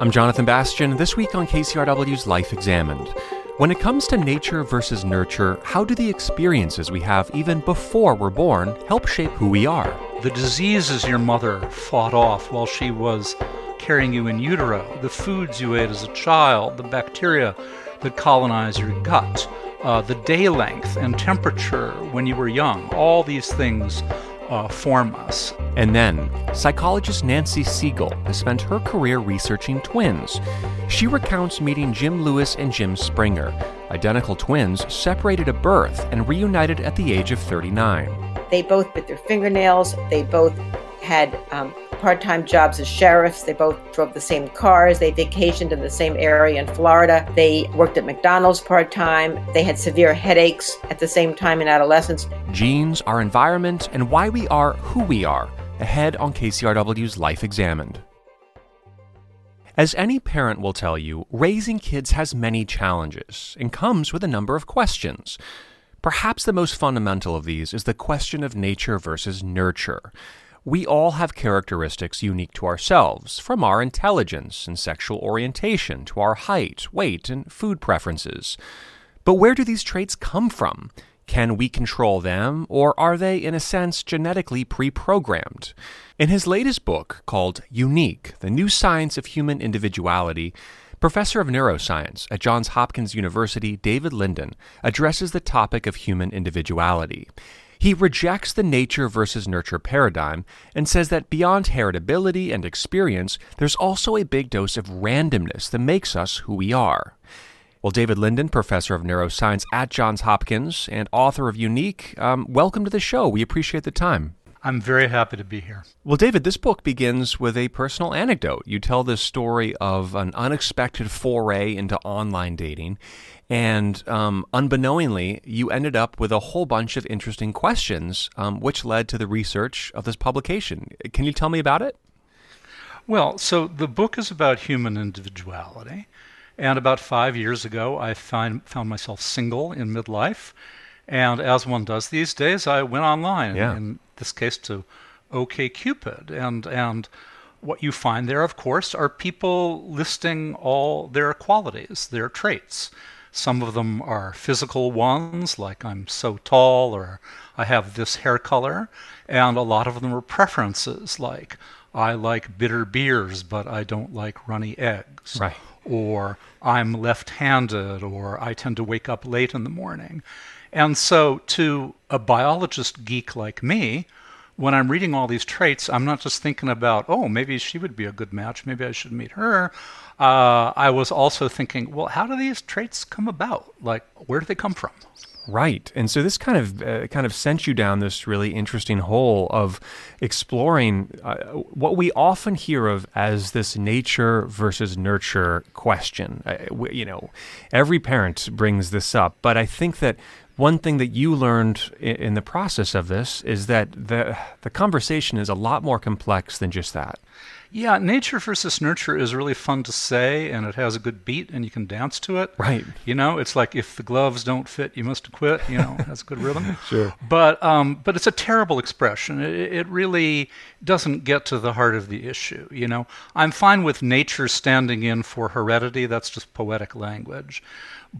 I'm Jonathan Bastian. This week on KCRW's Life Examined. When it comes to nature versus nurture, how do the experiences we have even before we're born help shape who we are? The diseases your mother fought off while she was carrying you in utero, the foods you ate as a child, the bacteria that colonize your gut, uh, the day length and temperature when you were young, all these things uh, form us. And then, psychologist Nancy Segal has spent her career researching twins. She recounts meeting Jim Lewis and Jim Springer, identical twins separated at birth and reunited at the age of 39. They both bit their fingernails. They both had um, part time jobs as sheriffs. They both drove the same cars. They vacationed in the same area in Florida. They worked at McDonald's part time. They had severe headaches at the same time in adolescence. Genes, our environment, and why we are who we are. Ahead on KCRW's Life Examined. As any parent will tell you, raising kids has many challenges and comes with a number of questions. Perhaps the most fundamental of these is the question of nature versus nurture. We all have characteristics unique to ourselves, from our intelligence and sexual orientation to our height, weight, and food preferences. But where do these traits come from? Can we control them, or are they, in a sense, genetically pre programmed? In his latest book, called Unique The New Science of Human Individuality, Professor of Neuroscience at Johns Hopkins University, David Linden, addresses the topic of human individuality. He rejects the nature versus nurture paradigm and says that beyond heritability and experience, there's also a big dose of randomness that makes us who we are. Well, David Linden, professor of neuroscience at Johns Hopkins and author of Unique, um, welcome to the show. We appreciate the time. I'm very happy to be here. Well, David, this book begins with a personal anecdote. You tell this story of an unexpected foray into online dating, and um, unbeknowingly, you ended up with a whole bunch of interesting questions, um, which led to the research of this publication. Can you tell me about it? Well, so the book is about human individuality. And about five years ago, I find, found myself single in midlife. And as one does these days, I went online. Yeah. In this case, to OKCupid. And, and what you find there, of course, are people listing all their qualities, their traits. Some of them are physical ones, like I'm so tall or I have this hair color. And a lot of them are preferences, like I like bitter beers, but I don't like runny eggs. Right. Or I'm left handed, or I tend to wake up late in the morning. And so, to a biologist geek like me, when I'm reading all these traits, I'm not just thinking about, oh, maybe she would be a good match, maybe I should meet her. Uh, I was also thinking, well, how do these traits come about? Like, where do they come from? Right, and so this kind of uh, kind of sent you down this really interesting hole of exploring uh, what we often hear of as this nature versus nurture question. Uh, we, you know, every parent brings this up, but I think that one thing that you learned in, in the process of this is that the the conversation is a lot more complex than just that. Yeah, nature versus nurture is really fun to say, and it has a good beat, and you can dance to it. Right. You know, it's like if the gloves don't fit, you must quit. You know, has a good rhythm. Sure. But um, but it's a terrible expression. It, it really doesn't get to the heart of the issue. You know, I'm fine with nature standing in for heredity. That's just poetic language,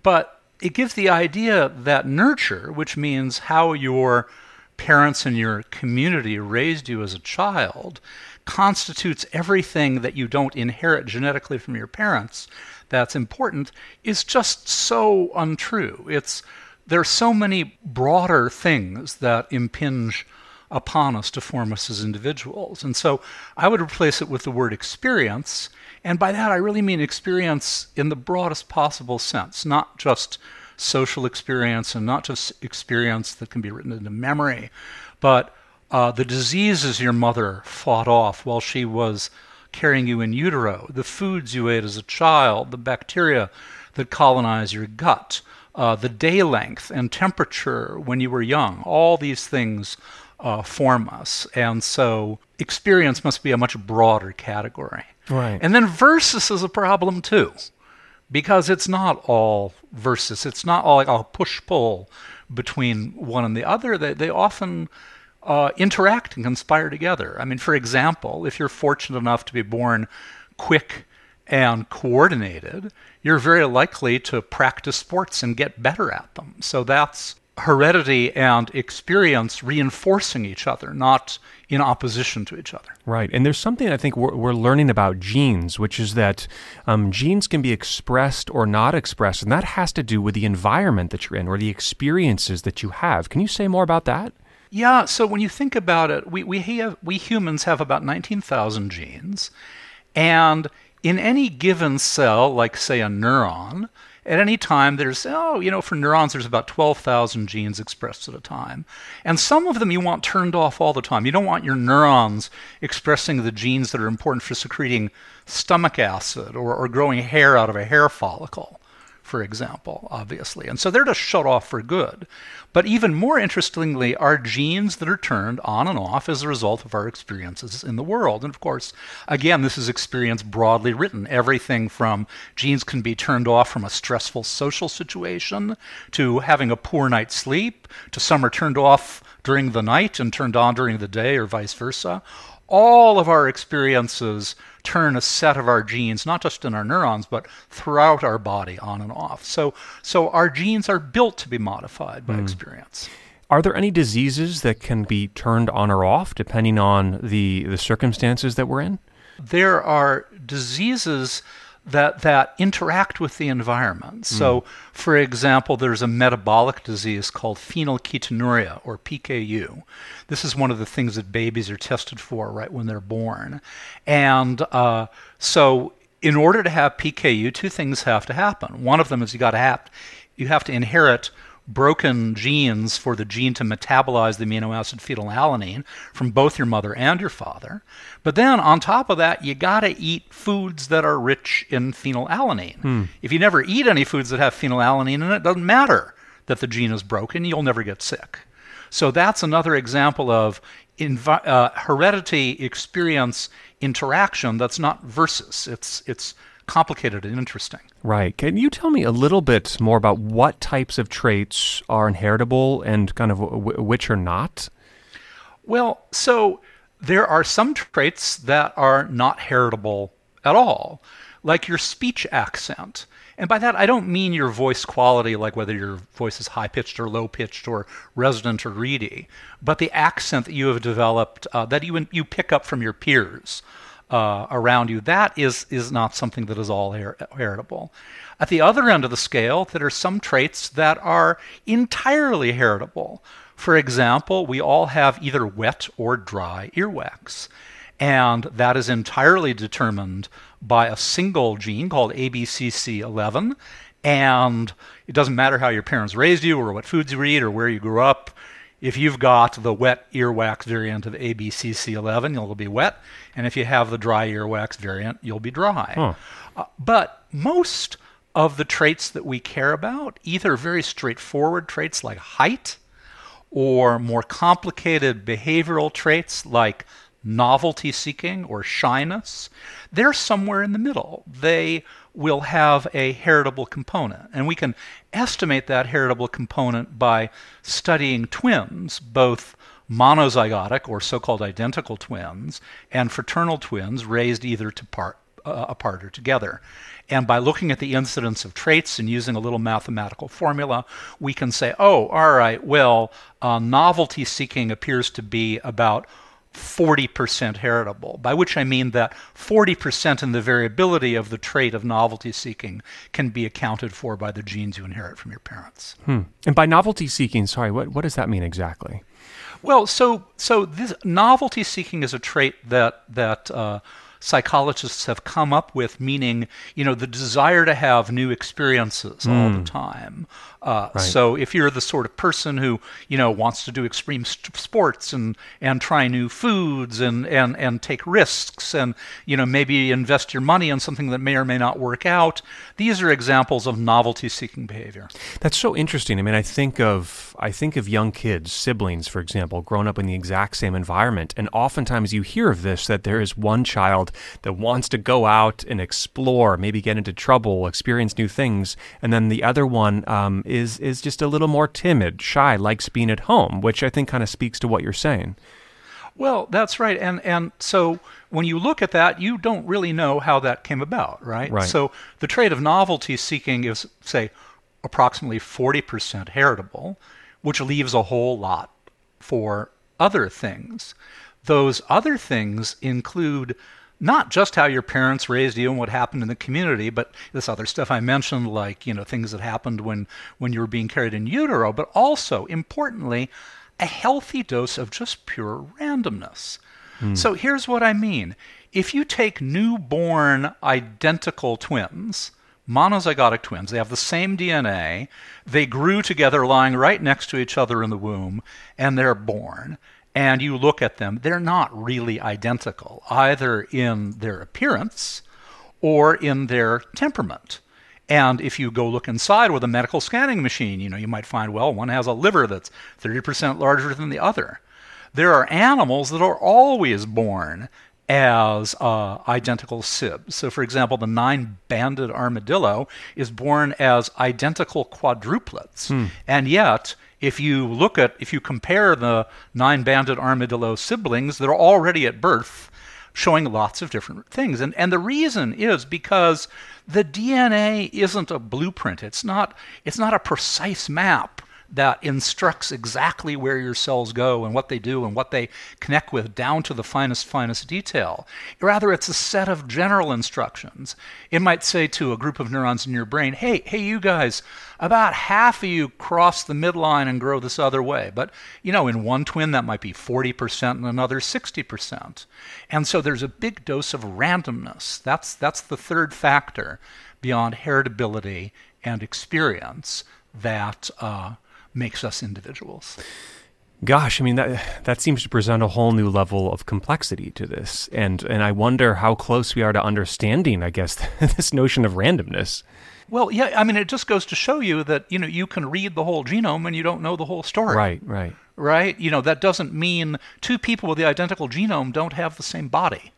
but it gives the idea that nurture, which means how your parents and your community raised you as a child constitutes everything that you don't inherit genetically from your parents that's important is just so untrue. It's there are so many broader things that impinge upon us to form us as individuals. And so I would replace it with the word experience. And by that, I really mean experience in the broadest possible sense, not just social experience and not just experience that can be written into memory, but uh, the diseases your mother fought off while she was carrying you in utero, the foods you ate as a child, the bacteria that colonize your gut, uh, the day length and temperature when you were young, all these things uh, form us. And so experience must be a much broader category. Right. And then versus is a problem too, because it's not all versus. It's not all like a push pull between one and the other. They, they often uh, interact and conspire together. I mean, for example, if you're fortunate enough to be born quick and coordinated, you're very likely to practice sports and get better at them. So that's heredity and experience reinforcing each other, not in opposition to each other. Right. And there's something I think we're, we're learning about genes, which is that um, genes can be expressed or not expressed, and that has to do with the environment that you're in or the experiences that you have. Can you say more about that? Yeah, so when you think about it, we, we, have, we humans have about 19,000 genes, and in any given cell, like say a neuron, at any time there's oh you know for neurons there's about 12,000 genes expressed at a time. And some of them you want turned off all the time. You don't want your neurons expressing the genes that are important for secreting stomach acid or, or growing hair out of a hair follicle for example, obviously. And so they're just shut off for good. But even more interestingly are genes that are turned on and off as a result of our experiences in the world. And of course, again, this is experience broadly written. Everything from genes can be turned off from a stressful social situation to having a poor night's sleep to some are turned off during the night and turned on during the day or vice versa all of our experiences turn a set of our genes, not just in our neurons, but throughout our body on and off. So, so our genes are built to be modified by mm. experience. Are there any diseases that can be turned on or off depending on the, the circumstances that we're in? There are diseases that that interact with the environment. Mm. So, for example, there's a metabolic disease called phenylketonuria or PKU. This is one of the things that babies are tested for right when they're born, and uh, so in order to have PKU, two things have to happen. One of them is you got to have you have to inherit broken genes for the gene to metabolize the amino acid phenylalanine from both your mother and your father. But then on top of that, you got to eat foods that are rich in phenylalanine. Hmm. If you never eat any foods that have phenylalanine in it, it doesn't matter that the gene is broken, you'll never get sick. So that's another example of invi- uh, heredity experience interaction that's not versus. It's it's complicated and interesting. Right. Can you tell me a little bit more about what types of traits are inheritable and kind of w- which are not? Well, so there are some traits that are not heritable at all, like your speech accent. And by that, I don't mean your voice quality, like whether your voice is high pitched or low pitched or resonant or reedy, but the accent that you have developed uh, that you, you pick up from your peers uh, around you, that is, is not something that is all her- heritable. At the other end of the scale, there are some traits that are entirely heritable. For example, we all have either wet or dry earwax, and that is entirely determined by a single gene called ABCC11. And it doesn't matter how your parents raised you, or what foods you eat, or where you grew up, if you've got the wet earwax variant of ABCC11, you'll be wet. And if you have the dry earwax variant, you'll be dry. Huh. Uh, but most of the traits that we care about, either very straightforward traits like height, or more complicated behavioral traits like novelty seeking or shyness, they're somewhere in the middle. They will have a heritable component. And we can estimate that heritable component by studying twins, both monozygotic or so called identical twins, and fraternal twins raised either to part, uh, apart or together. And by looking at the incidence of traits and using a little mathematical formula, we can say, oh, all right, well, uh, novelty seeking appears to be about 40% heritable, by which I mean that 40% in the variability of the trait of novelty seeking can be accounted for by the genes you inherit from your parents. Hmm. And by novelty seeking, sorry, what, what does that mean exactly? Well, so so this novelty seeking is a trait that that uh, psychologists have come up with, meaning you know the desire to have new experiences mm. all the hmm. time, uh, right. So if you're the sort of person who you know wants to do extreme st- sports and and try new foods and and and take risks and you know maybe invest your money in something that may or may not work out, these are examples of novelty-seeking behavior. That's so interesting. I mean, I think of I think of young kids, siblings, for example, grown up in the exact same environment, and oftentimes you hear of this that there is one child that wants to go out and explore, maybe get into trouble, experience new things, and then the other one um, is is just a little more timid, shy, likes being at home, which I think kind of speaks to what you're saying. Well, that's right. And and so when you look at that, you don't really know how that came about, right? Right. So the trait of novelty seeking is say approximately 40% heritable, which leaves a whole lot for other things. Those other things include not just how your parents raised you and what happened in the community, but this other stuff I mentioned, like you know things that happened when when you were being carried in utero, but also importantly, a healthy dose of just pure randomness. Hmm. So here's what I mean: if you take newborn identical twins, monozygotic twins, they have the same DNA, they grew together lying right next to each other in the womb, and they're born and you look at them, they're not really identical, either in their appearance or in their temperament. And if you go look inside with a medical scanning machine, you know, you might find, well, one has a liver that's 30% larger than the other. There are animals that are always born as uh, identical sibs. So, for example, the nine banded armadillo is born as identical quadruplets. And yet, if you look at, if you compare the nine banded armadillo siblings, they're already at birth showing lots of different things. And, and the reason is because the DNA isn't a blueprint. It's not, it's not a precise map that instructs exactly where your cells go and what they do and what they connect with down to the finest, finest detail. Rather, it's a set of general instructions. It might say to a group of neurons in your brain, hey, hey, you guys, about half of you cross the midline and grow this other way. But, you know, in one twin, that might be 40% and another 60%. And so there's a big dose of randomness. That's, that's the third factor beyond heritability and experience that uh, makes us individuals. Gosh, I mean that that seems to present a whole new level of complexity to this, and and I wonder how close we are to understanding. I guess this notion of randomness. Well, yeah, I mean, it just goes to show you that you know you can read the whole genome and you don't know the whole story. Right, right. Right. You know that doesn't mean two people with the identical genome don't have the same body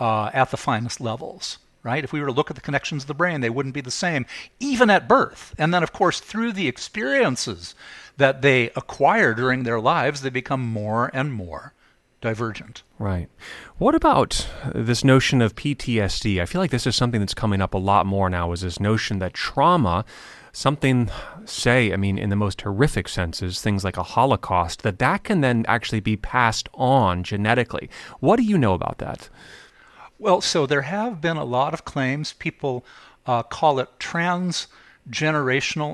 uh, at the finest levels. Right. If we were to look at the connections of the brain, they wouldn't be the same, even at birth. And then, of course, through the experiences that they acquire during their lives, they become more and more divergent. Right. What about this notion of PTSD? I feel like this is something that's coming up a lot more now. Is this notion that trauma, something, say, I mean, in the most horrific senses, things like a Holocaust, that that can then actually be passed on genetically. What do you know about that? Well, so there have been a lot of claims. People uh, call it transgenerational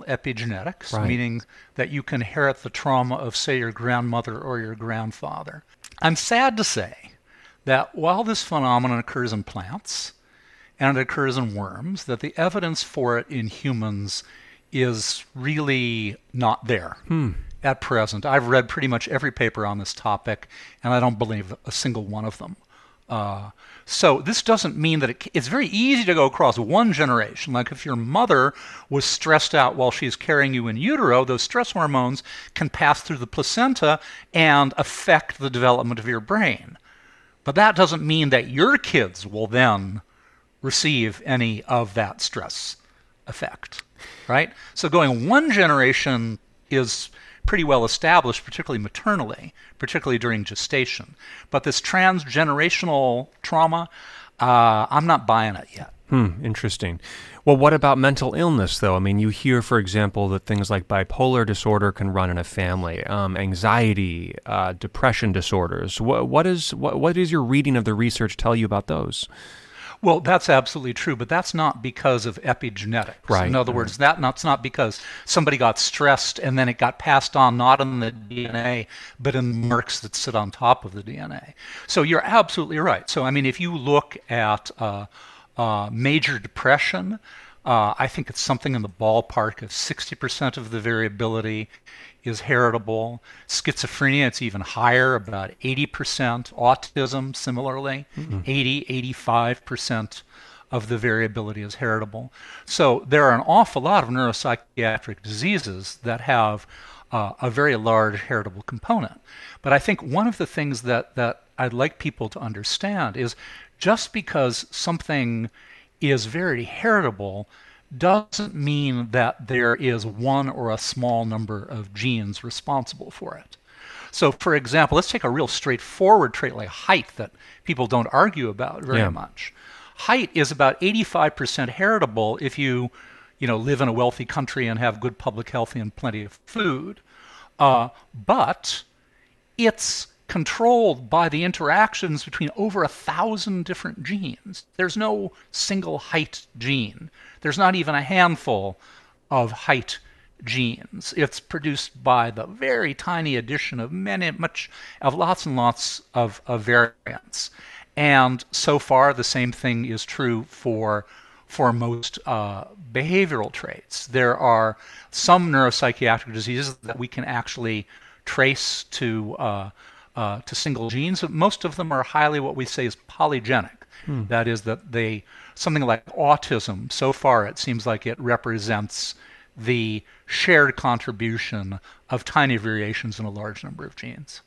epigenetics, Right. meaning that you can inherit the trauma of, say, your grandmother or your grandfather. I'm sad to say that while this phenomenon occurs in plants and it occurs in worms, that the evidence for it in humans is really not there at present. I've read pretty much every paper on this topic, and I don't believe a single one of them. Uh, so this doesn't mean that it, it's very easy to go across one generation. Like if your mother was stressed out while she's carrying you in utero, those stress hormones can pass through the placenta and affect the development of your brain. But that doesn't mean that your kids will then receive any of that stress effect, right? So going one generation is pretty well established, particularly maternally, particularly during gestation. But this transgenerational trauma, uh, I'm not buying it yet. Hmm, interesting. Well, what about mental illness, though? I mean, you hear, for example, that things like bipolar disorder can run in a family, um, anxiety, uh, depression disorders. What, what is what, what is your reading of the research tell you about those? Well, that's absolutely true, but that's not because of epigenetics. Right, In other right. words, that that's not because somebody got stressed and then it got passed on not in the DNA, but in the marks that sit on top of the DNA. So you're absolutely right. So I mean, if you look at uh, uh, major depression, uh, I think it's something in the ballpark of 60% of the variability is heritable. Schizophrenia, it's even higher, about 80%. Autism, similarly, 80, 85% of the variability is heritable. So there are an awful lot of neuropsychiatric diseases that have uh, a very large heritable component. But I think one of the things that, that I'd like people to understand is just because something is very heritable doesn't mean that there is one or a small number of genes responsible for it. So, for example, let's take a real straightforward trait like height that people don't argue about very Yeah. much. Height is about 85% heritable if you, you know, live in a wealthy country and have good public health and plenty of food. Uh, but it's controlled by the interactions between over a thousand different genes. There's no single height gene. There's not even a handful of height genes. It's produced by the very tiny addition of many, much, of lots and lots of, of variants. And so far, the same thing is true for for most uh, behavioral traits. There are some neuropsychiatric diseases that we can actually trace to uh, uh, to single genes. Most of them are highly what we say is polygenic. That is that they something like autism. So far, it seems like it represents the shared contribution of tiny variations in a large number of genes.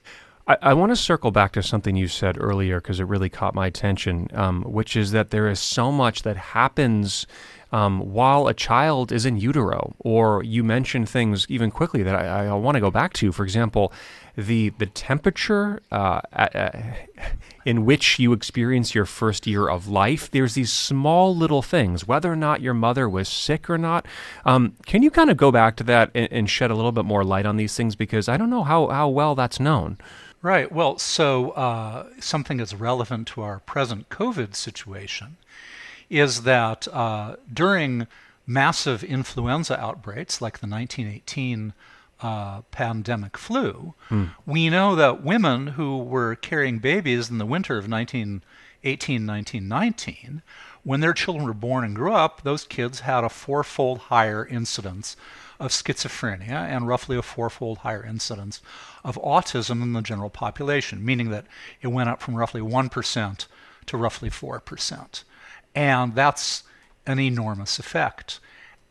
I, I want to circle back to something you said earlier because it really caught my attention, um, which is that there is so much that happens um, while a child is in utero. Or you mentioned things even quickly that I, I want to go back to. For example, the the temperature uh, uh, in which you experience your first year of life. There's these small little things, whether or not your mother was sick or not. Um, can you kind of go back to that and, and shed a little bit more light on these things because I don't know how how well that's known. Right. Well, so uh, something that's relevant to our present COVID situation is that uh, during massive influenza outbreaks like the 1918 uh, pandemic flu, we know that women who were carrying babies in the winter of 1918 1919, when their children were born and grew up, those kids had a fourfold higher incidence of schizophrenia and roughly a fourfold higher incidence of autism in the general population, meaning that it went up from roughly 1% to roughly 4%. And that's an enormous effect.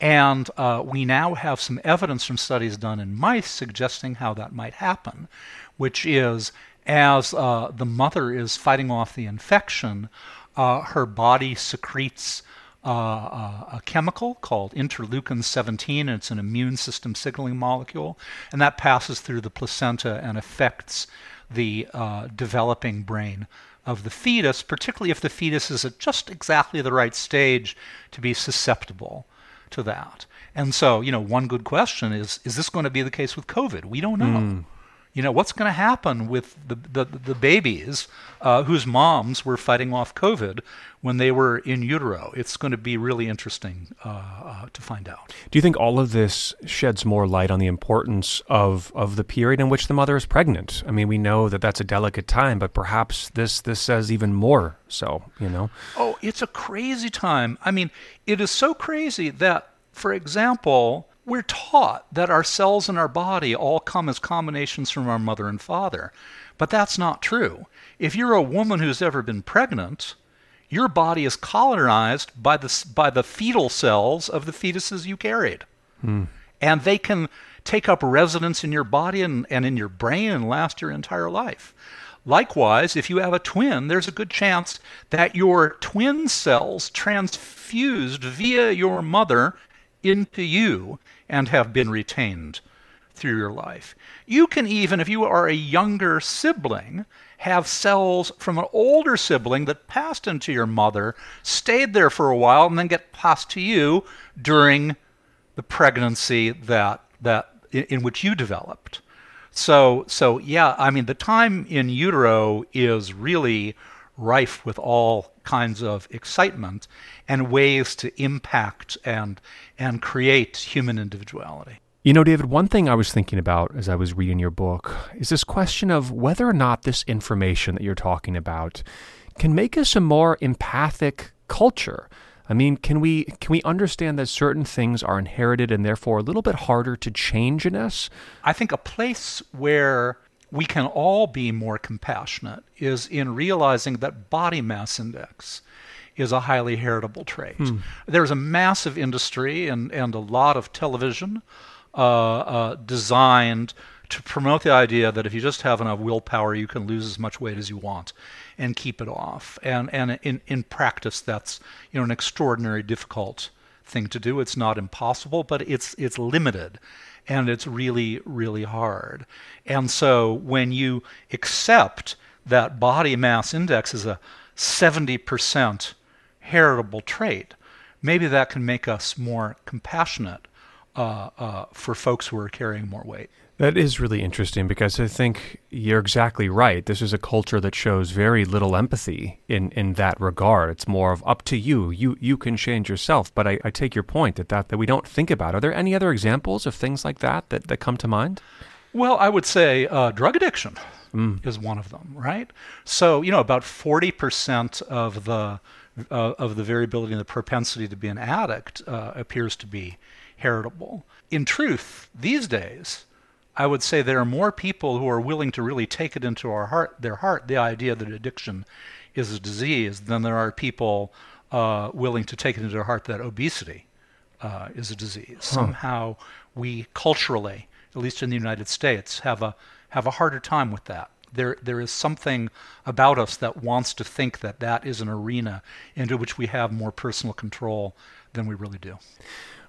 And uh, we now have some evidence from studies done in mice suggesting how that might happen, which is as uh, the mother is fighting off the infection, uh, her body secretes uh, uh, a chemical called interleukin 17. It's an immune system signaling molecule, and that passes through the placenta and affects the uh, developing brain of the fetus, particularly if the fetus is at just exactly the right stage to be susceptible to that. And so, you know, one good question is is this going to be the case with COVID? We don't know. You know, what's going to happen with the, the, the babies uh, whose moms were fighting off COVID when they were in utero? It's going to be really interesting uh, uh, to find out. Do you think all of this sheds more light on the importance of, of the period in which the mother is pregnant? I mean, we know that that's a delicate time, but perhaps this this says even more so. You know, Oh, it's a crazy time. I mean, it is so crazy that, for example, we're taught that our cells in our body all come as combinations from our mother and father. But that's not true. If you're a woman who's ever been pregnant, your body is colonized by the, by the fetal cells of the fetuses you carried. Hmm. And they can take up residence in your body and, and in your brain and last your entire life. Likewise, if you have a twin, there's a good chance that your twin cells transfused via your mother into you and have been retained through your life. You can even, if you are a younger sibling, have cells from an older sibling that passed into your mother, stayed there for a while, and then get passed to you during the pregnancy that that in, in which you developed. So so yeah, I mean the time in utero is really rife with all kinds of excitement and ways to impact and and create human individuality. You know, David, one thing I was thinking about as I was reading your book is this question of whether or not this information that you're talking about can make us a more empathic culture. I mean, can we can we understand that certain things are inherited and therefore a little bit harder to change in us? I think a place where we can all be more compassionate is in realizing that body mass index is a highly heritable trait. Hmm. There's a massive industry and, and a lot of television Uh, uh, designed to promote the idea that if you just have enough willpower, you can lose as much weight as you want and keep it off. And, and in, in practice, that's you know, an extraordinary difficult thing to do. It's not impossible, but it's it's limited and it's really really hard. And so when you accept that body mass index is a 70% heritable trait, maybe that can make us more compassionate uh, uh, for folks who are carrying more weight. That is really interesting because I think you're exactly right. This is a culture that shows very little empathy in, in that regard. It's more of up to you. You you can change yourself. But I, I take your point that, that that we don't think about. Are there any other examples of things like that that, that come to mind? Well, I would say uh, drug addiction mm. is one of them, right? So you know about forty percent of the uh, of the variability and the propensity to be an addict uh, appears to be heritable. In truth, these days I would say there are more people who are willing to really take it into our heart, their heart, the idea that addiction is a disease, than there are people uh, willing to take it into their heart that obesity uh, is a disease. Huh. Somehow, we culturally, at least in the United States, have a have a harder time with that. There, there is something about us that wants to think that that is an arena into which we have more personal control than we really do.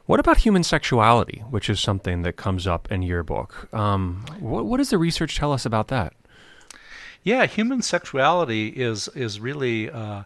What about human sexuality, which is something that comes up in your book? Um, what, what does the research tell us about that? Yeah, human sexuality is is really uh,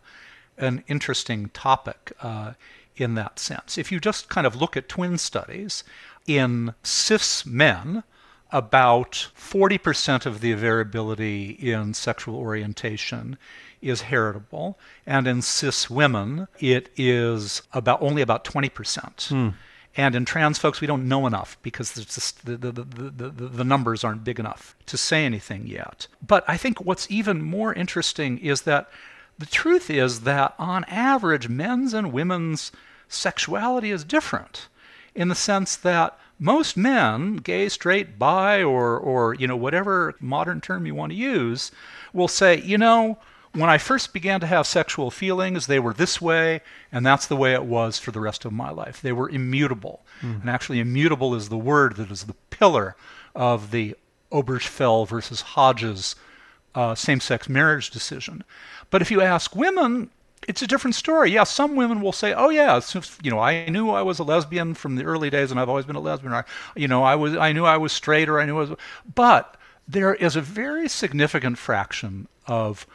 an interesting topic uh, in that sense. If you just kind of look at twin studies in cis men, about 40% of the variability in sexual orientation is heritable, and in cis women, it is about only about 20%. Hmm. And in trans folks, we don't know enough because just, the, the, the, the, numbers aren't big enough to say anything yet. But I think what's even more interesting is that the truth is that on average, men's and women's sexuality is different in the sense that most men, gay, straight, bi, or, or you know, whatever modern term you want to use, will say, you know, when I first began to have sexual feelings, they were this way, and that's the way it was for the rest of my life. They were immutable. Mm. And actually, immutable is the word that is the pillar of the Obergefell versus Hodges uh, same sex marriage decision. But if you ask women, it's a different story. Yeah, some women will say, "Oh yeah, you know, I knew I was a lesbian from the early days, and I've always been a lesbian. Or, you know, I was, I knew I was straight, or I knew I was." But there is a very significant fraction of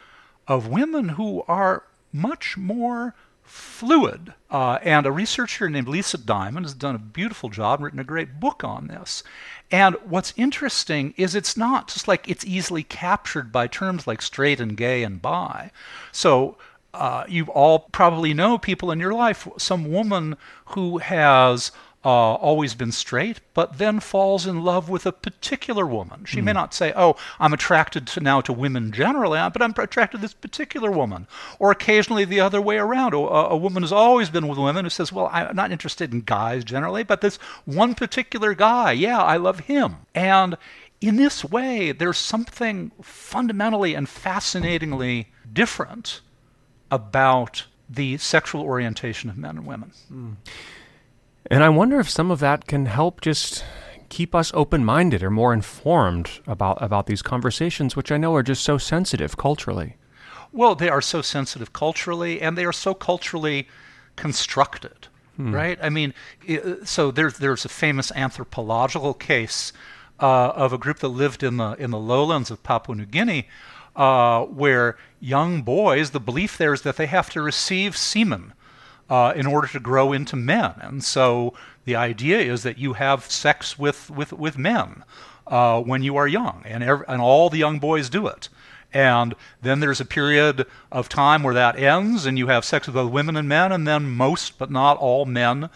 of women who are much more fluid. Uh, and a researcher named Lisa Diamond has done a beautiful job, written a great book on this. And what's interesting is it's not just like it's easily captured by terms like straight and gay and bi. So uh, you all probably know people in your life, some woman who has uh, always been straight, but then falls in love with a particular woman. She mm. may hmm. not say, "Oh, I'm attracted to now to women generally, but I'm attracted to this particular woman." Or occasionally the other way around. A, a woman has always been with women who says, "Well, I'm not interested in guys generally, but this one particular guy, yeah, I love him." And in this way, there's something fundamentally and fascinatingly different about the sexual orientation of men and women. Mm. And I wonder if some of that can help just keep us open-minded or more informed about about these conversations which I know are just so sensitive culturally. Well, they are so sensitive culturally and they are so culturally constructed, hmm. right? I mean, so there's there's a famous anthropological case uh, of a group that lived in the in the lowlands of Papua New Guinea, uh, where young boys, the belief there is that they have to receive semen uh, in order to grow into men. And so the idea is that you have sex with, with, with men uh, when you are young, and, every, and all the young boys do it. And then there's a period of time where that ends, and you have sex with both women and men, and then most, but not all men,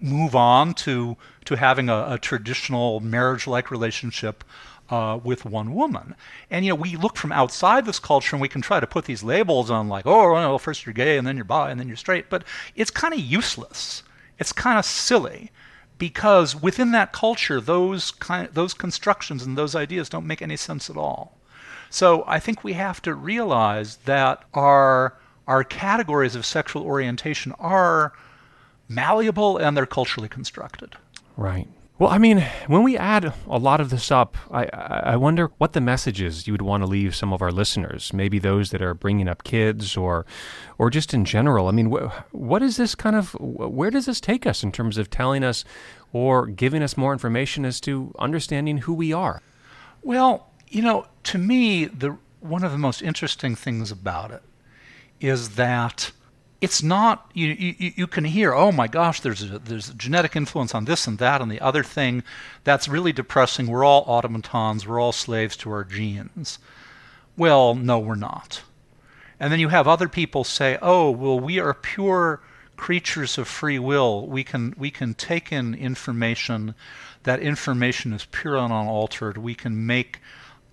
move on to, to having a, a traditional marriage like relationship uh, with one woman. And you know, we look from outside this culture and we can try to put these labels on, like, oh, well, first you're gay and then you're bi and then you're straight, but it's kind of useless. It's kind of silly because within that culture, those kind, those constructions and those ideas don't make any sense at all. So I think we have to realize that our our categories of sexual orientation are malleable and they're culturally constructed. Right. Well, I mean, when we add a lot of this up, I, I wonder what the messages you would want to leave some of our listeners, maybe those that are bringing up kids or, or just in general. I mean, wh- what is this kind of, where does this take us in terms of telling us or giving us more information as to understanding who we are? Well, you know, to me, the one of the most interesting things about it is that it's not you, you, you can hear oh my gosh there's a, there's a genetic influence on this and that and the other thing that's really depressing. We're all automatons. We're all slaves to our genes. Well no we're not. And then you have other people say oh well we are pure creatures of free will. We can we can take in information. That information is pure and unaltered. We can make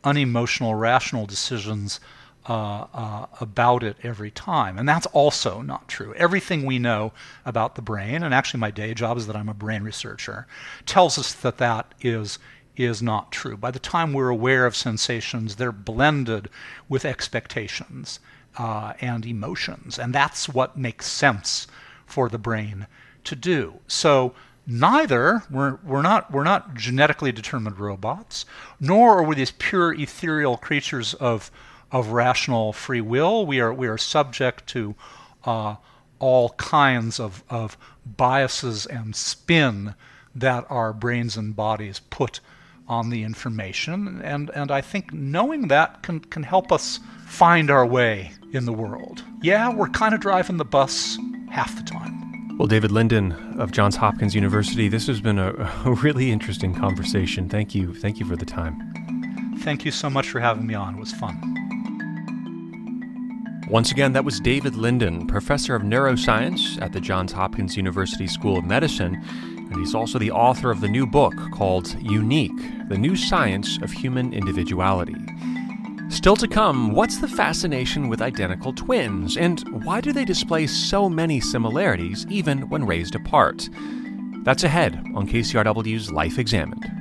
unemotional rational decisions uh, uh, about it every time. And that's also not true. Everything we know about the brain, and actually my day job is that I'm a brain researcher, tells us that that is is not true. By the time we're aware of sensations, they're blended with expectations uh, and emotions, and that's what makes sense for the brain to do. So neither we're, we're not we're not genetically determined robots, nor are we these pure ethereal creatures of of rational free will. We are we are subject to uh, all kinds of, of biases and spin that our brains and bodies put on the information. And, and I think knowing that can, can help us find our way in the world. Yeah, we're kind of driving the bus half the time. Well, David Linden of Johns Hopkins University, this has been a, a really interesting conversation. Thank you. Thank you for the time. Thank you so much for having me on. It was fun. Once again, that was David Linden, professor of neuroscience at the Johns Hopkins University School of Medicine, and he's also the author of the new book called Unique The New Science of Human Individuality. Still to come, what's the fascination with identical twins, and why do they display so many similarities even when raised apart? That's ahead on KCRW's Life Examined.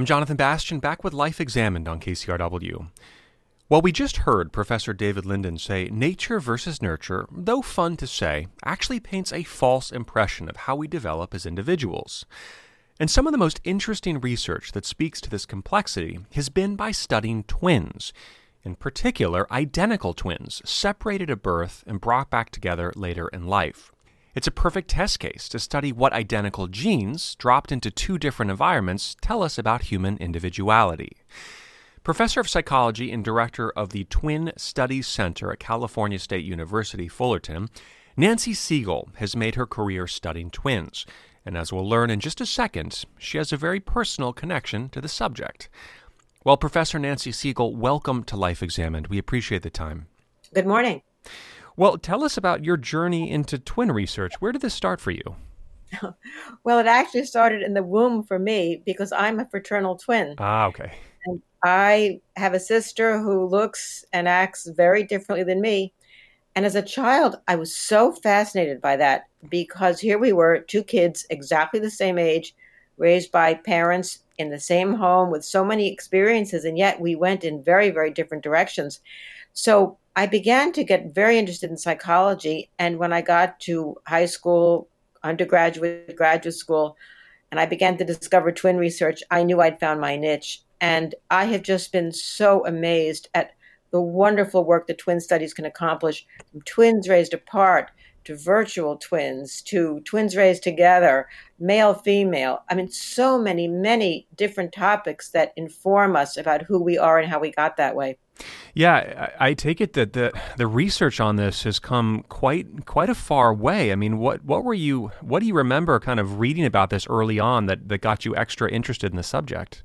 I'm Jonathan Bastian, back with Life Examined on KCRW. Well, we just heard Professor David Linden say nature versus nurture, though fun to say, actually paints a false impression of how we develop as individuals. And some of the most interesting research that speaks to this complexity has been by studying twins, in particular, identical twins, separated at birth and brought back together later in life. It's a perfect test case to study what identical genes, dropped into two different environments, tell us about human individuality. Professor of Psychology and Director of the Twin Studies Center at California State University, Fullerton, Nancy Segal has made her career studying twins, and as we'll learn in just a second, she has a very personal connection to the subject. Well, Professor Nancy Segal, welcome to Life Examined. We appreciate the time. Good morning. Well, tell us about your journey into twin research. Where did this start for you? well, it actually started in the womb for me because I'm a fraternal twin. Ah, okay. And I have a sister who looks and acts very differently than me. And as a child, I was so fascinated by that because here we were, two kids exactly the same age, raised by parents in the same home with so many experiences, and yet we went in very, very different directions. So I began to get very interested in psychology. And when I got to high school, undergraduate, graduate school, and I began to discover twin research, I knew I'd found my niche. And I have just been so amazed at the wonderful work that twin studies can accomplish from twins raised apart to virtual twins to twins raised together, male, female. I mean, so many, many different topics that inform us about who we are and how we got that way. Yeah, I, take it that the the research on this has come quite quite a far way. I mean, what what were you what do you remember kind of reading about this early on that that got you extra interested in the subject?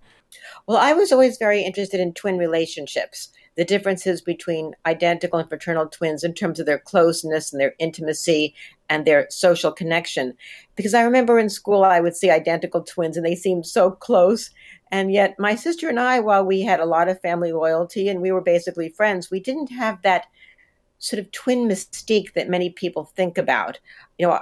Well, I was always very interested in twin relationships the differences between identical and fraternal twins in terms of their closeness and their intimacy and their social connection. Because I remember in school, I would see identical twins and they seemed so close. And yet, my sister and I, while we had a lot of family loyalty and we were basically friends, we didn't have that sort of twin mystique that many people think about. You know,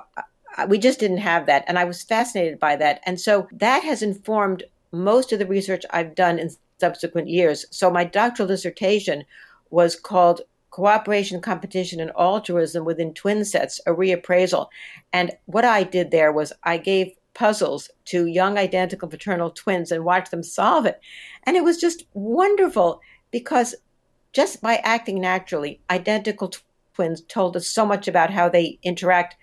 we just didn't have that. And I was fascinated by that. And so that has informed most of the research I've done in subsequent years. So my doctoral dissertation was called Cooperation, Competition, and Altruism Within Twin Sets, a reappraisal. And what I did there was I gave puzzles to young identical fraternal twins and watch them solve it. And it was just wonderful because just by acting naturally, identical twins told us so much about how they interact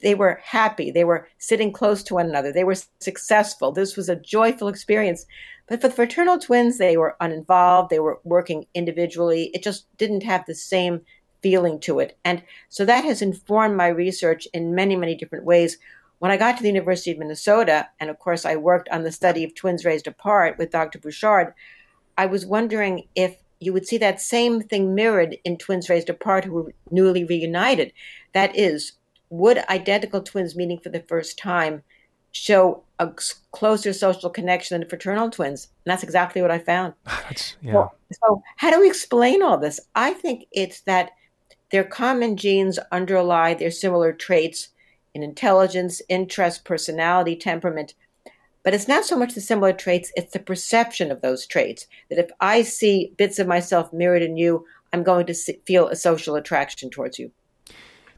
they were happy. They were sitting close to one another. They were successful. This was a joyful experience. But for the fraternal twins, they were uninvolved. They were working individually. It just didn't have the same feeling to it. And so that has informed my research in many, many different ways. When I got to the University of Minnesota, and of course I worked on the study of twins raised apart with Dr. Bouchard, I was wondering if you would see that same thing mirrored in twins raised apart who were newly reunited. That is, would identical twins meeting for the first time show a closer social connection than fraternal twins? And that's exactly what I found. yeah. Well, so, how do we explain all this? I think it's that their common genes underlie their similar traits in intelligence, interest, personality, temperament. But it's not so much the similar traits, it's the perception of those traits. That if I see bits of myself mirrored in you, I'm going to feel a social attraction towards you.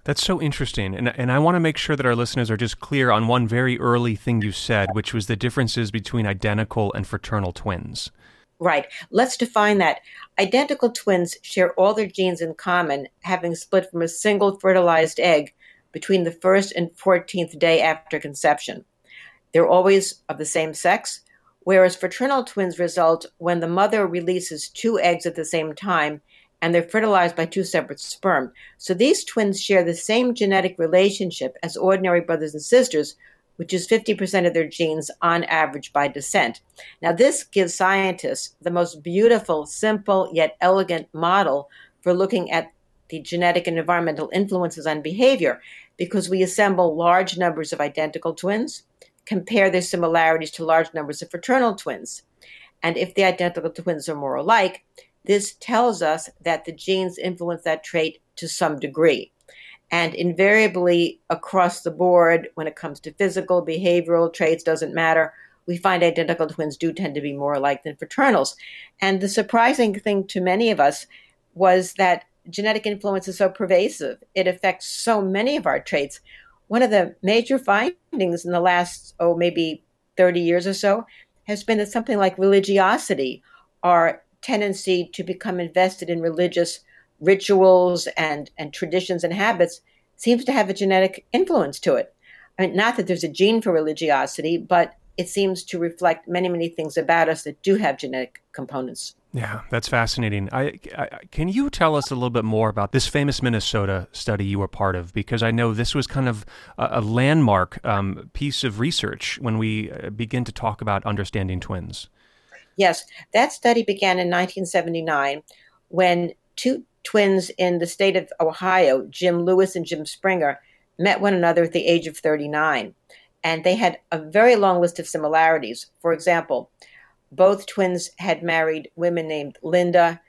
That's so interesting. And, and I want to make sure that our listeners are just clear on one very early thing you said, which was the differences between identical and fraternal twins. Right. Let's define that. Identical twins share all their genes in common, having split from a single fertilized egg between the first and 14th day after conception. They're always of the same sex, whereas fraternal twins result when the mother releases two eggs at the same time and they're fertilized by two separate sperm. So these twins share the same genetic relationship as ordinary brothers and sisters, which is 50% of their genes on average by descent. Now, this gives scientists the most beautiful, simple, yet elegant model for looking at the genetic and environmental influences on behavior because we assemble large numbers of identical twins, compare their similarities to large numbers of fraternal twins. And if the identical twins are more alike, this tells us that the genes influence that trait to some degree. And invariably, across the board, when it comes to physical, behavioral traits, doesn't matter, we find identical twins do tend to be more alike than fraternals. And the surprising thing to many of us was that genetic influence is so pervasive. It affects so many of our traits. One of the major findings in the last, oh, maybe 30 years or so has been that something like religiosity, our tendency to become invested in religious rituals and, and traditions and habits seems to have a genetic influence to it. I mean, not that there's a gene for religiosity, but it seems to reflect many, many things about us that do have genetic components. Yeah, that's fascinating. I, I, can you tell us a little bit more about this famous Minnesota study you were part of? Because I know this was kind of a, a landmark um, piece of research when we uh, begin to talk about understanding twins. Yes, that study began in 1979 when two twins in the state of Ohio, Jim Lewis and Jim Springer, met one another at the age of 39. And they had a very long list of similarities. For example, both twins had married women named Linda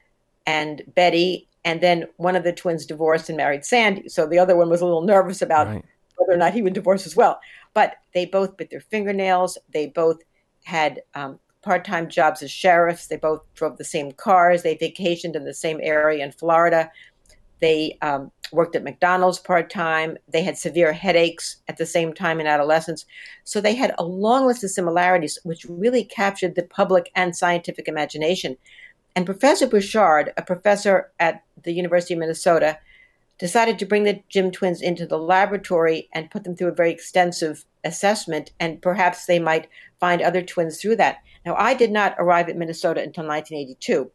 and Betty, and then one of the twins divorced and married Sandy. So the other one was a little nervous about right. whether or not he would divorce as well. But they both bit their fingernails. They both had um, part time jobs as sheriffs. They both drove the same cars. They vacationed in the same area in Florida. They um, worked at McDonald's part time. They had severe headaches at the same time in adolescence. So they had a long list of similarities, which really captured the public and scientific imagination. And Professor Bouchard, a professor at the University of Minnesota, decided to bring the Jim twins into the laboratory and put them through a very extensive assessment, and perhaps they might find other twins through that. Now, I did not arrive at Minnesota until 1982,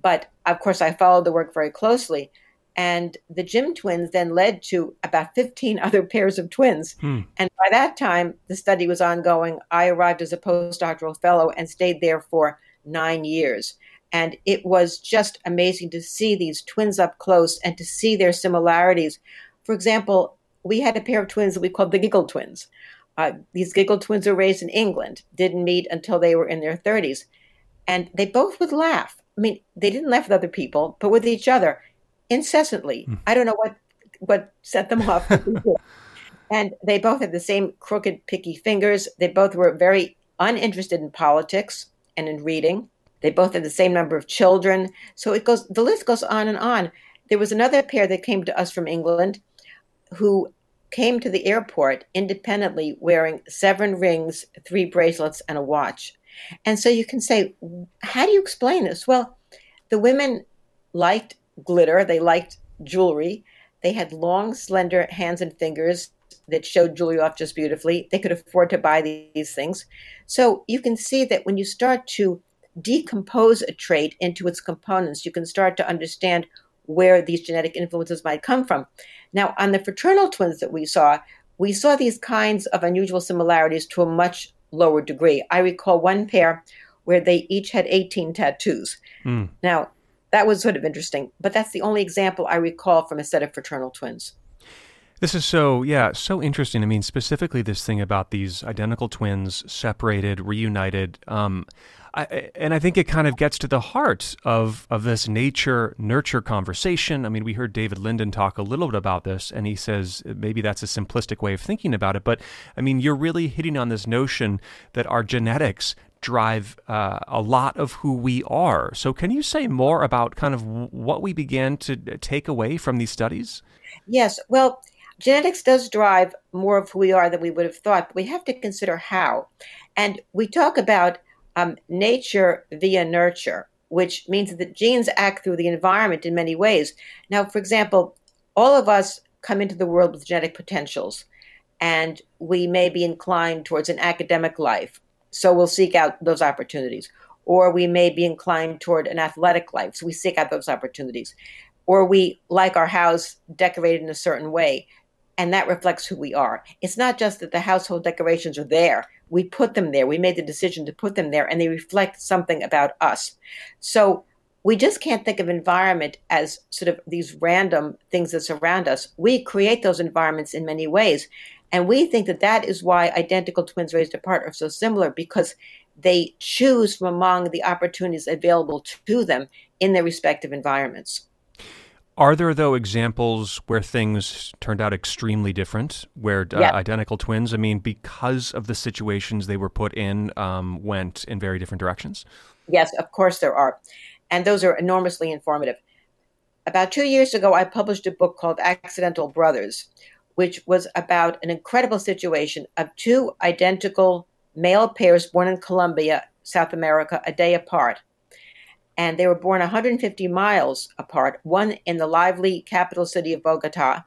but of course, I followed the work very closely. And the Jim twins then led to about 15 other pairs of twins. Hmm. And by that time, the study was ongoing. I arrived as a postdoctoral fellow and stayed there for nine years. And it was just amazing to see these twins up close and to see their similarities. For example, we had a pair of twins that we called the Giggle Twins. Uh, these Giggle Twins were raised in England, didn't meet until they were in their 30s. And they both would laugh. I mean, they didn't laugh with other people, but with each other incessantly. Mm. I don't know what what set them off. and they both had the same crooked, picky fingers. They both were very uninterested in politics and in reading. They both had the same number of children. So it goes the list goes on and on. There was another pair that came to us from England who came to the airport independently wearing seven rings, three bracelets, and a watch. And so you can say, how do you explain this? Well, the women liked glitter, they liked jewelry, they had long, slender hands and fingers that showed jewelry off just beautifully. They could afford to buy these things. So you can see that when you start to decompose a trait into its components, you can start to understand where these genetic influences might come from. Now, on the fraternal twins that we saw, we saw these kinds of unusual similarities to a much lower degree. I recall one pair where they each had 18 tattoos. Mm. Now, that was sort of interesting, but that's the only example I recall from a set of fraternal twins. This is so, yeah, so interesting. I mean, specifically this thing about these identical twins separated, reunited. Um, I, and I think it kind of gets to the heart of, of this nature nurture conversation. I mean, we heard David Linden talk a little bit about this, and he says maybe that's a simplistic way of thinking about it. But I mean, you're really hitting on this notion that our genetics drive uh, a lot of who we are. So, can you say more about kind of what we began to take away from these studies? Yes. Well, genetics does drive more of who we are than we would have thought, but we have to consider how. And we talk about um, nature via nurture, which means that genes act through the environment in many ways. Now, for example, all of us come into the world with genetic potentials, and we may be inclined towards an academic life, so we'll seek out those opportunities. Or we may be inclined toward an athletic life, so we seek out those opportunities. Or we like our house decorated in a certain way, and that reflects who we are. It's not just that the household decorations are there. We put them there. We made the decision to put them there, and they reflect something about us. So we just can't think of environment as sort of these random things that surround us. We create those environments in many ways. And we think that that is why identical twins raised apart are so similar because they choose from among the opportunities available to them in their respective environments. Are there, though, examples where things turned out extremely different, where uh, identical twins, I mean, because of the situations they were put in, um, went in very different directions? Yes, of course there are. And those are enormously informative. About two years ago, I published a book called Accidental Brothers, which was about an incredible situation of two identical male pairs born in Colombia, South America, a day apart and they were born 150 miles apart, one in the lively capital city of Bogota,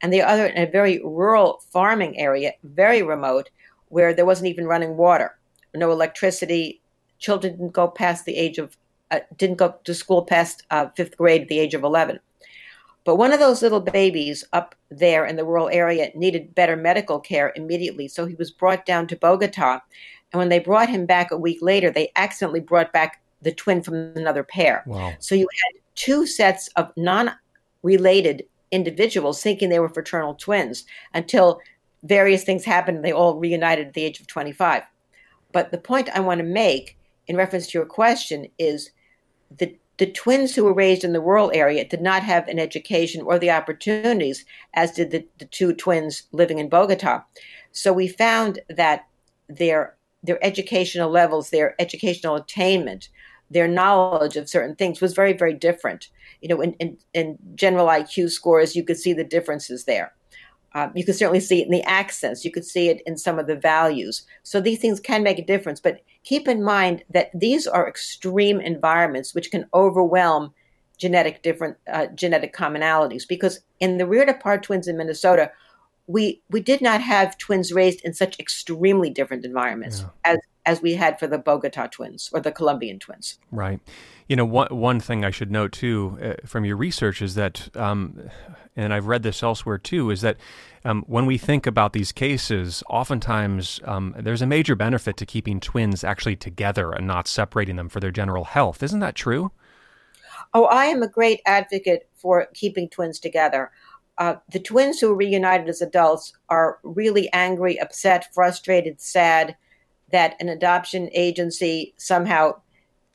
and the other in a very rural farming area, very remote, where there wasn't even running water, no electricity. Children didn't go past the age of, uh, didn't go to school past uh, fifth grade at the age of 11. But one of those little babies up there in the rural area needed better medical care immediately, so he was brought down to Bogota. And when they brought him back a week later, they accidentally brought back the twin from another pair. Wow. So you had two sets of non related individuals thinking they were fraternal twins until various things happened and they all reunited at the age of 25. But the point I want to make in reference to your question is that the twins who were raised in the rural area did not have an education or the opportunities as did the, the two twins living in Bogota. So we found that their their educational levels, their educational attainment their knowledge of certain things was very, very different. You know, in, in, in general IQ scores, you could see the differences there. Um, you can certainly see it in the accents. You could see it in some of the values. So these things can make a difference. But keep in mind that these are extreme environments which can overwhelm genetic different uh, genetic commonalities. Because in the reared apart twins in Minnesota, we we did not have twins raised in such extremely different environments yeah. as as we had for the Bogota twins or the Colombian twins. Right. You know, one, one thing I should note too uh, from your research is that, um, and I've read this elsewhere too, is that um, when we think about these cases, oftentimes um, there's a major benefit to keeping twins actually together and not separating them for their general health. Isn't that true? Oh, I am a great advocate for keeping twins together. Uh, the twins who are reunited as adults are really angry, upset, frustrated, sad that an adoption agency somehow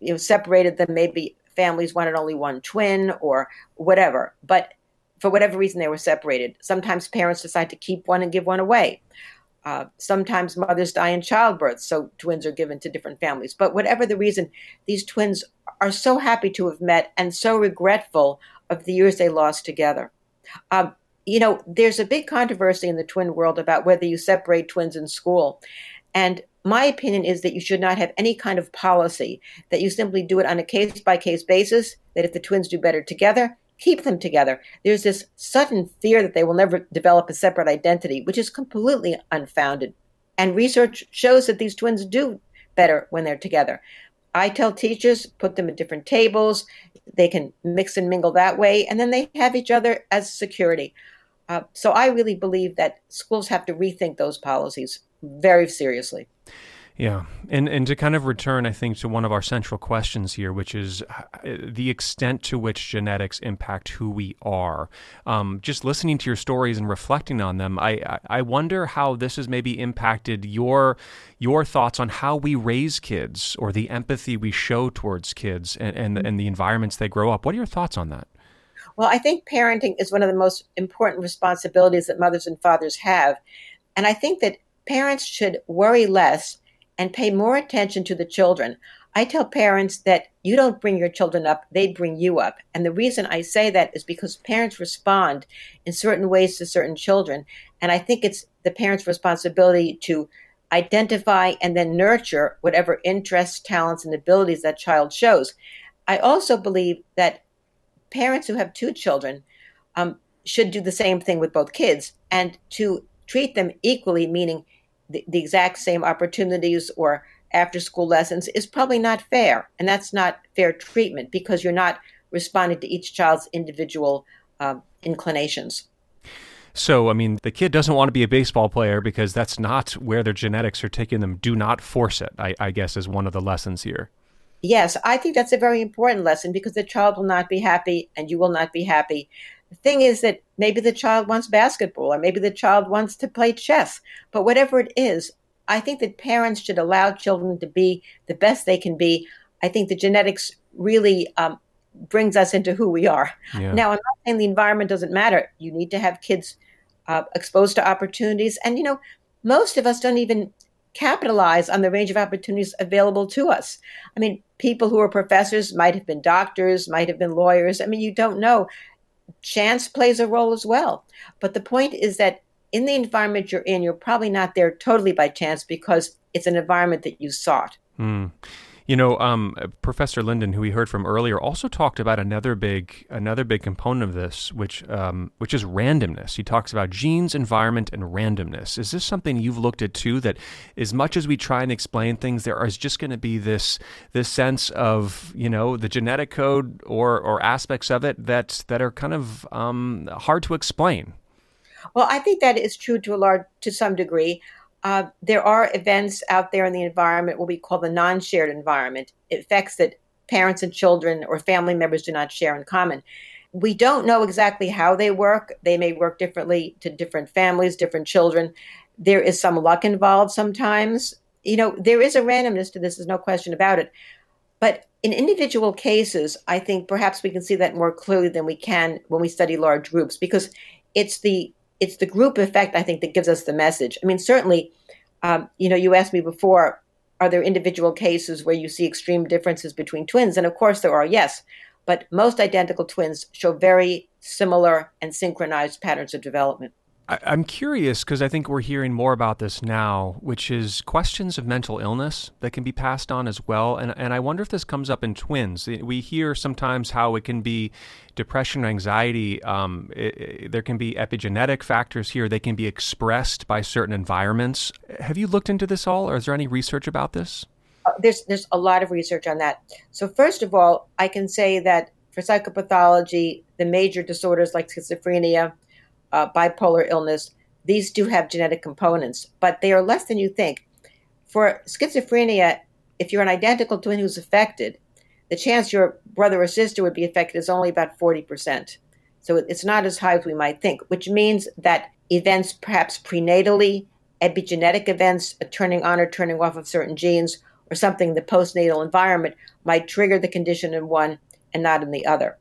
you know separated them. Maybe families wanted only one twin or whatever, but for whatever reason they were separated. Sometimes parents decide to keep one and give one away. Uh, sometimes mothers die in childbirth, so twins are given to different families. But whatever the reason, these twins are so happy to have met and so regretful of the years they lost together. Um, you know, there's a big controversy in the twin world about whether you separate twins in school. And my opinion is that you should not have any kind of policy, that you simply do it on a case by case basis, that if the twins do better together, keep them together. There's this sudden fear that they will never develop a separate identity, which is completely unfounded. And research shows that these twins do better when they're together. I tell teachers, put them at different tables. They can mix and mingle that way, and then they have each other as security. Uh, so I really believe that schools have to rethink those policies very seriously. Yeah, and and to kind of return, I think, to one of our central questions here, which is uh, the extent to which genetics impact who we are. Um, just listening to your stories and reflecting on them, I I wonder how this has maybe impacted your your thoughts on how we raise kids or the empathy we show towards kids and and, mm-hmm. and the environments they grow up. What are your thoughts on that? Well, I think parenting is one of the most important responsibilities that mothers and fathers have, and I think that parents should worry less and pay more attention to the children. I tell parents that you don't bring your children up, they bring you up. And the reason I say that is because parents respond in certain ways to certain children. And I think it's the parent's responsibility to identify and then nurture whatever interests, talents, and abilities that child shows. I also believe that parents who have two children um, should do the same thing with both kids and to treat them equally, meaning the, the exact same opportunities or after school lessons is probably not fair. And that's not fair treatment because you're not responding to each child's individual uh, inclinations. So, I mean, the kid doesn't want to be a baseball player because that's not where their genetics are taking them. Do not force it, I, I guess, is one of the lessons here. Yes, I think that's a very important lesson because the child will not be happy and you will not be happy. The thing is that maybe the child wants basketball or maybe the child wants to play chess. But whatever it is, I think that parents should allow children to be the best they can be. I think the genetics really um, brings us into who we are. Yeah. Now, I'm not saying the environment doesn't matter. You need to have kids uh, exposed to opportunities. And, you know, most of us don't even capitalize on the range of opportunities available to us. I mean, people who are professors might have been doctors, might have been lawyers. I mean, you don't know chance plays a role as well. But the point is that in the environment you're in, you're probably not there totally by chance because it's an environment that you sought. Mm. You know, um, Professor Linden, who we heard from earlier, also talked about another big another big component of this, which um, which is randomness. He talks about genes, environment, and randomness. Is this something you've looked at too? That as much as we try and explain things, there is just going to be this this sense of you know the genetic code or or aspects of it that that are kind of um, hard to explain. Well, I think that is true to a large to some degree. Uh, there are events out there in the environment, what we call the non shared environment, effects that parents and children or family members do not share in common. We don't know exactly how they work. They may work differently to different families, different children. There is some luck involved sometimes. You know, there is a randomness to this, there's no question about it. But in individual cases, I think perhaps we can see that more clearly than we can when we study large groups because it's the it's the group effect, I think, that gives us the message. I mean, certainly, um, you know, you asked me before, are there individual cases where you see extreme differences between twins? And of course, there are, yes. But most identical twins show very similar and synchronized patterns of development. I, am curious because I think we're hearing more about this now, which is questions of mental illness that can be passed on as well. And, and I wonder if this comes up in twins. We hear sometimes how it can be depression, anxiety. Um, it, it, there can be epigenetic factors here. They can be expressed by certain environments. Have you looked into this all, or is there any research about this? Uh, there's there's a lot of research on that. So first of all, I can say that for psychopathology, the major disorders like schizophrenia, uh, bipolar illness, these do have genetic components, but they are less than you think. For schizophrenia, if you're an identical twin who's affected, the chance your brother or sister would be affected is only about 40%. So it's not as high as we might think, which means that events, perhaps prenatally, epigenetic events, a turning on or turning off of certain genes, or something in the postnatal environment might trigger the condition in one and not in the other.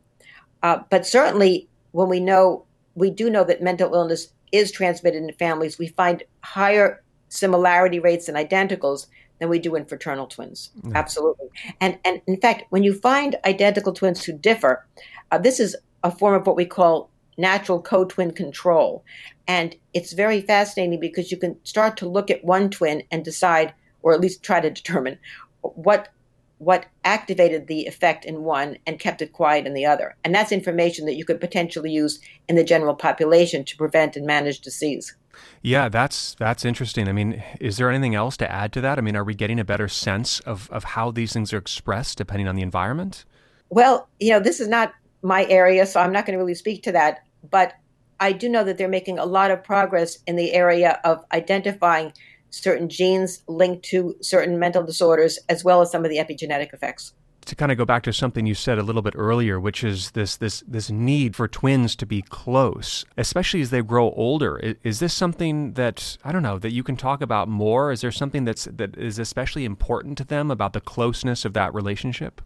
Uh, but certainly, when we know we do know that mental illness is transmitted in families. We find higher similarity rates in identicals than we do in fraternal twins. Mm. Absolutely. And and in fact, when you find identical twins who differ, uh, this is a form of what we call natural co-twin control. And it's very fascinating because you can start to look at one twin and decide or at least try to determine what what activated the effect in one and kept it quiet in the other. And that's information that you could potentially use in the general population to prevent and manage disease. Yeah, that's that's interesting. I mean, is there anything else to add to that? I mean, are we getting a better sense of, of how these things are expressed depending on the environment? Well, you know, this is not my area, so I'm not going to really speak to that. But I do know that they're making a lot of progress in the area of identifying certain genes linked to certain mental disorders, as well as some of the epigenetic effects to kind of go back to something you said a little bit earlier, which is this this this need for twins to be close, especially as they grow older. Is, is, this something that I don't know that you can talk about more? Is there something that's that is especially important to them about the closeness of that relationship?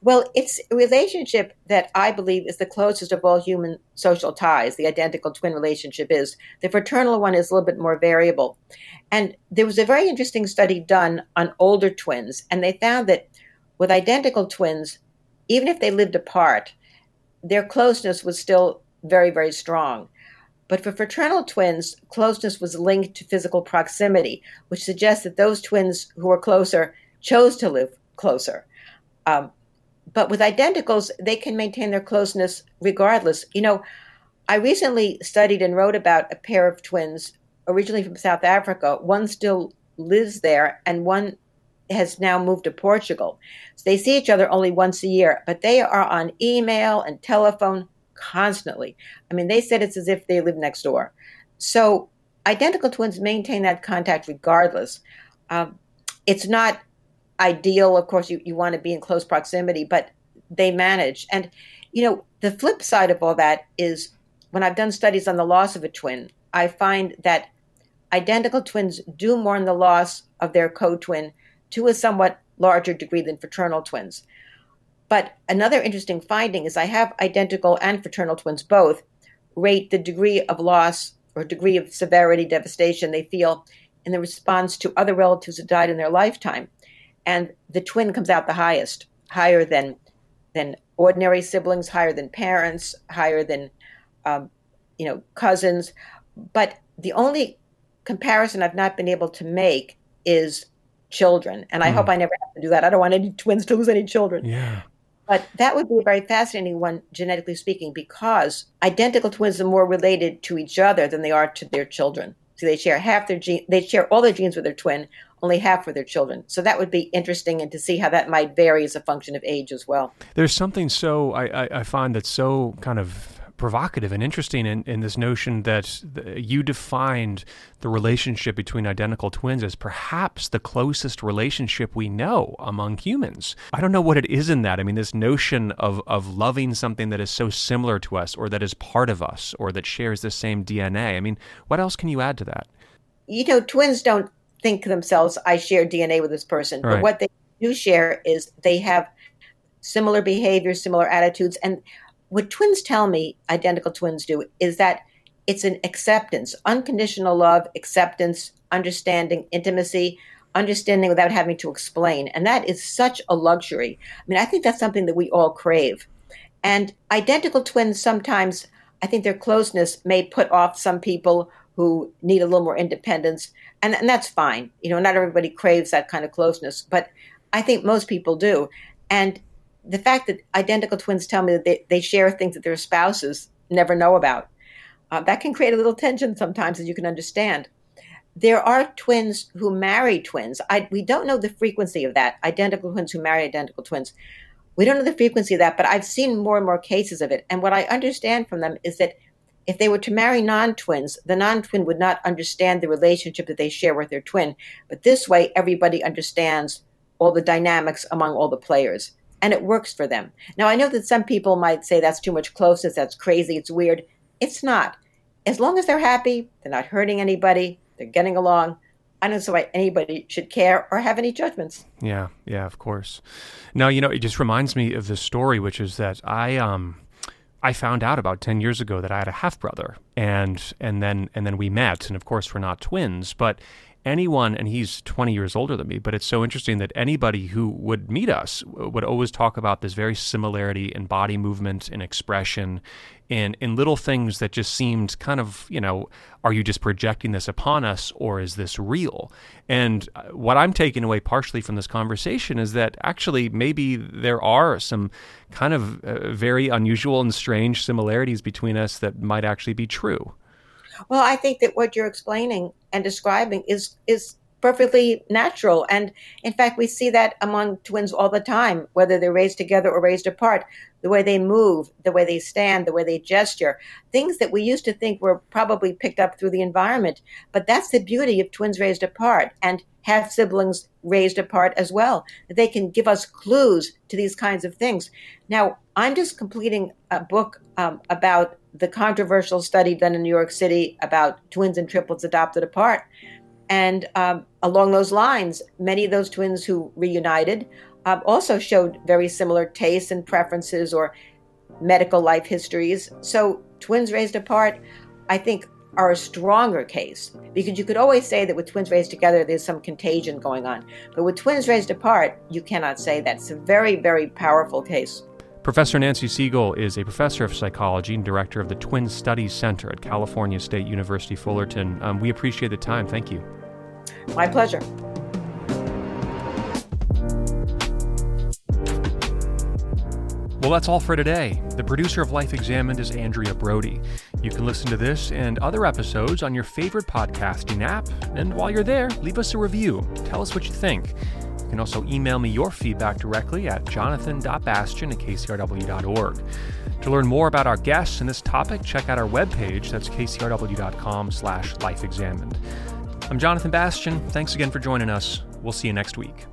Well, it's a relationship that I believe is the closest of all human social ties. The identical twin relationship is. The fraternal one is a little bit more variable. And there was a very interesting study done on older twins, and they found that with identical twins, even if they lived apart, their closeness was still very, very strong. But for fraternal twins, closeness was linked to physical proximity, which suggests that those twins who were closer chose to live closer. Um, but with identicals, they can maintain their closeness regardless. You know, I recently studied and wrote about a pair of twins originally from South Africa. One still lives there, and one has now moved to Portugal. So they see each other only once a year, but they are on email and telephone constantly. I mean, they said it's as if they live next door. So identical twins maintain that contact regardless. Um, it's not ideal. Of course, you, you want to be in close proximity, but they manage. And, you know, the flip side of all that is when I've done studies on the loss of a twin, I find that identical twins do mourn the loss of their co twin to a somewhat larger degree than fraternal twins. But another interesting finding is I have identical and fraternal twins both rate the degree of loss or degree of severity, devastation they feel in the response to other relatives who died in their lifetime. And the twin comes out the highest, higher than than ordinary siblings, higher than parents, higher than um, you know cousins. But the only comparison I've not been able to make is children. And I mm. hope I never have to do that. I don't want any twins to lose any children. Yeah. But that would be a very fascinating one, genetically speaking, because identical twins are more related to each other than they are to their children. So they share half their gene, they share all their genes with their twin, only have for their children. So that would be interesting, and to see how that might vary as a function of age as well. There's something so I, I, I find that's so kind of provocative and interesting in, in this notion that the, you defined the relationship between identical twins as perhaps the closest relationship we know among humans. I don't know what it is in that. I mean, this notion of, of loving something that is so similar to us or that is part of us or that shares the same DNA. I mean, what else can you add to that? You know, twins don't think themselves, I share DNA with this person. Right. But what they do share is they have similar behaviors, similar attitudes. And what twins tell me, identical twins do, is that it's an acceptance, unconditional love, acceptance, understanding, intimacy, understanding without having to explain. And that is such a luxury. I mean, I think that's something that we all crave. And identical twins sometimes I think their closeness may put off some people who need a little more independence, and, and that's fine. You know, not everybody craves that kind of closeness, but I think most people do. And the fact that identical twins tell me that they, they share things that their spouses never know about, uh, that can create a little tension sometimes, as you can understand. There are twins who marry twins. I, we don't know the frequency of that. Identical twins who marry identical twins. We don't know the frequency of that, but I've seen more and more cases of it. And what I understand from them is that if they were to marry non twins, the non twin would not understand the relationship that they share with their twin. But this way, everybody understands all the dynamics among all the players. And it works for them. Now, I know that some people might say that's too much closeness, that's crazy, it's weird. It's not. As long as they're happy, they're not hurting anybody, they're getting along, I don't see why anybody should care or have any judgments. Yeah, yeah, of course. Now, you know, it just reminds me of this story, which is that I um I found out about 10 years ago that I had a half brother and and then and then we met and of course we're not twins but anyone and he's 20 years older than me but it's so interesting that anybody who would meet us uh, would always talk about this very similarity in body movement and expression in in little things that just seemed kind of you know are you just projecting this upon us or is this real? And uh, what i'm taking away partially from this conversation is that actually maybe there are some kind of uh, very unusual and strange similarities between us that might actually be true. Well i think that what you're explaining and describing is is perfectly natural. And in fact, we see that among twins all the time, whether they're raised together or raised apart. The way they move, the way they stand, the way they gesture, things that we used to think were probably picked up through the environment. But that's the beauty of twins raised apart and half siblings raised apart as well. They can give us clues to these kinds of things. Now, I'm just completing a book um, about the controversial study done in New York City about twins and triplets adopted apart. And um, along those lines, many of those twins who reunited uh, also showed very similar tastes and preferences or medical life histories. So, twins raised apart, I think, are a stronger case because you could always say that with twins raised together, there's some contagion going on. But with twins raised apart, you cannot say that. It's a very, very powerful case. Professor Nancy Segal is a professor of psychology and director of the Twin Studies Center at California State University Fullerton. Um, we appreciate the time. Thank you. My pleasure. Well, that's all for today. The producer of Life Examined is Andrea Brody. You can listen to this and other episodes on your favorite podcasting app. And while you're there, leave us a review. Tell us what you think. You can also email me your feedback directly at jonathan.bastian at kcrw.org. To learn more about our guests and this topic, check out our webpage. That's kcrw.com slash lifeexamined. I'm Jonathan Bastian. Thanks again for joining us. We'll see you next week.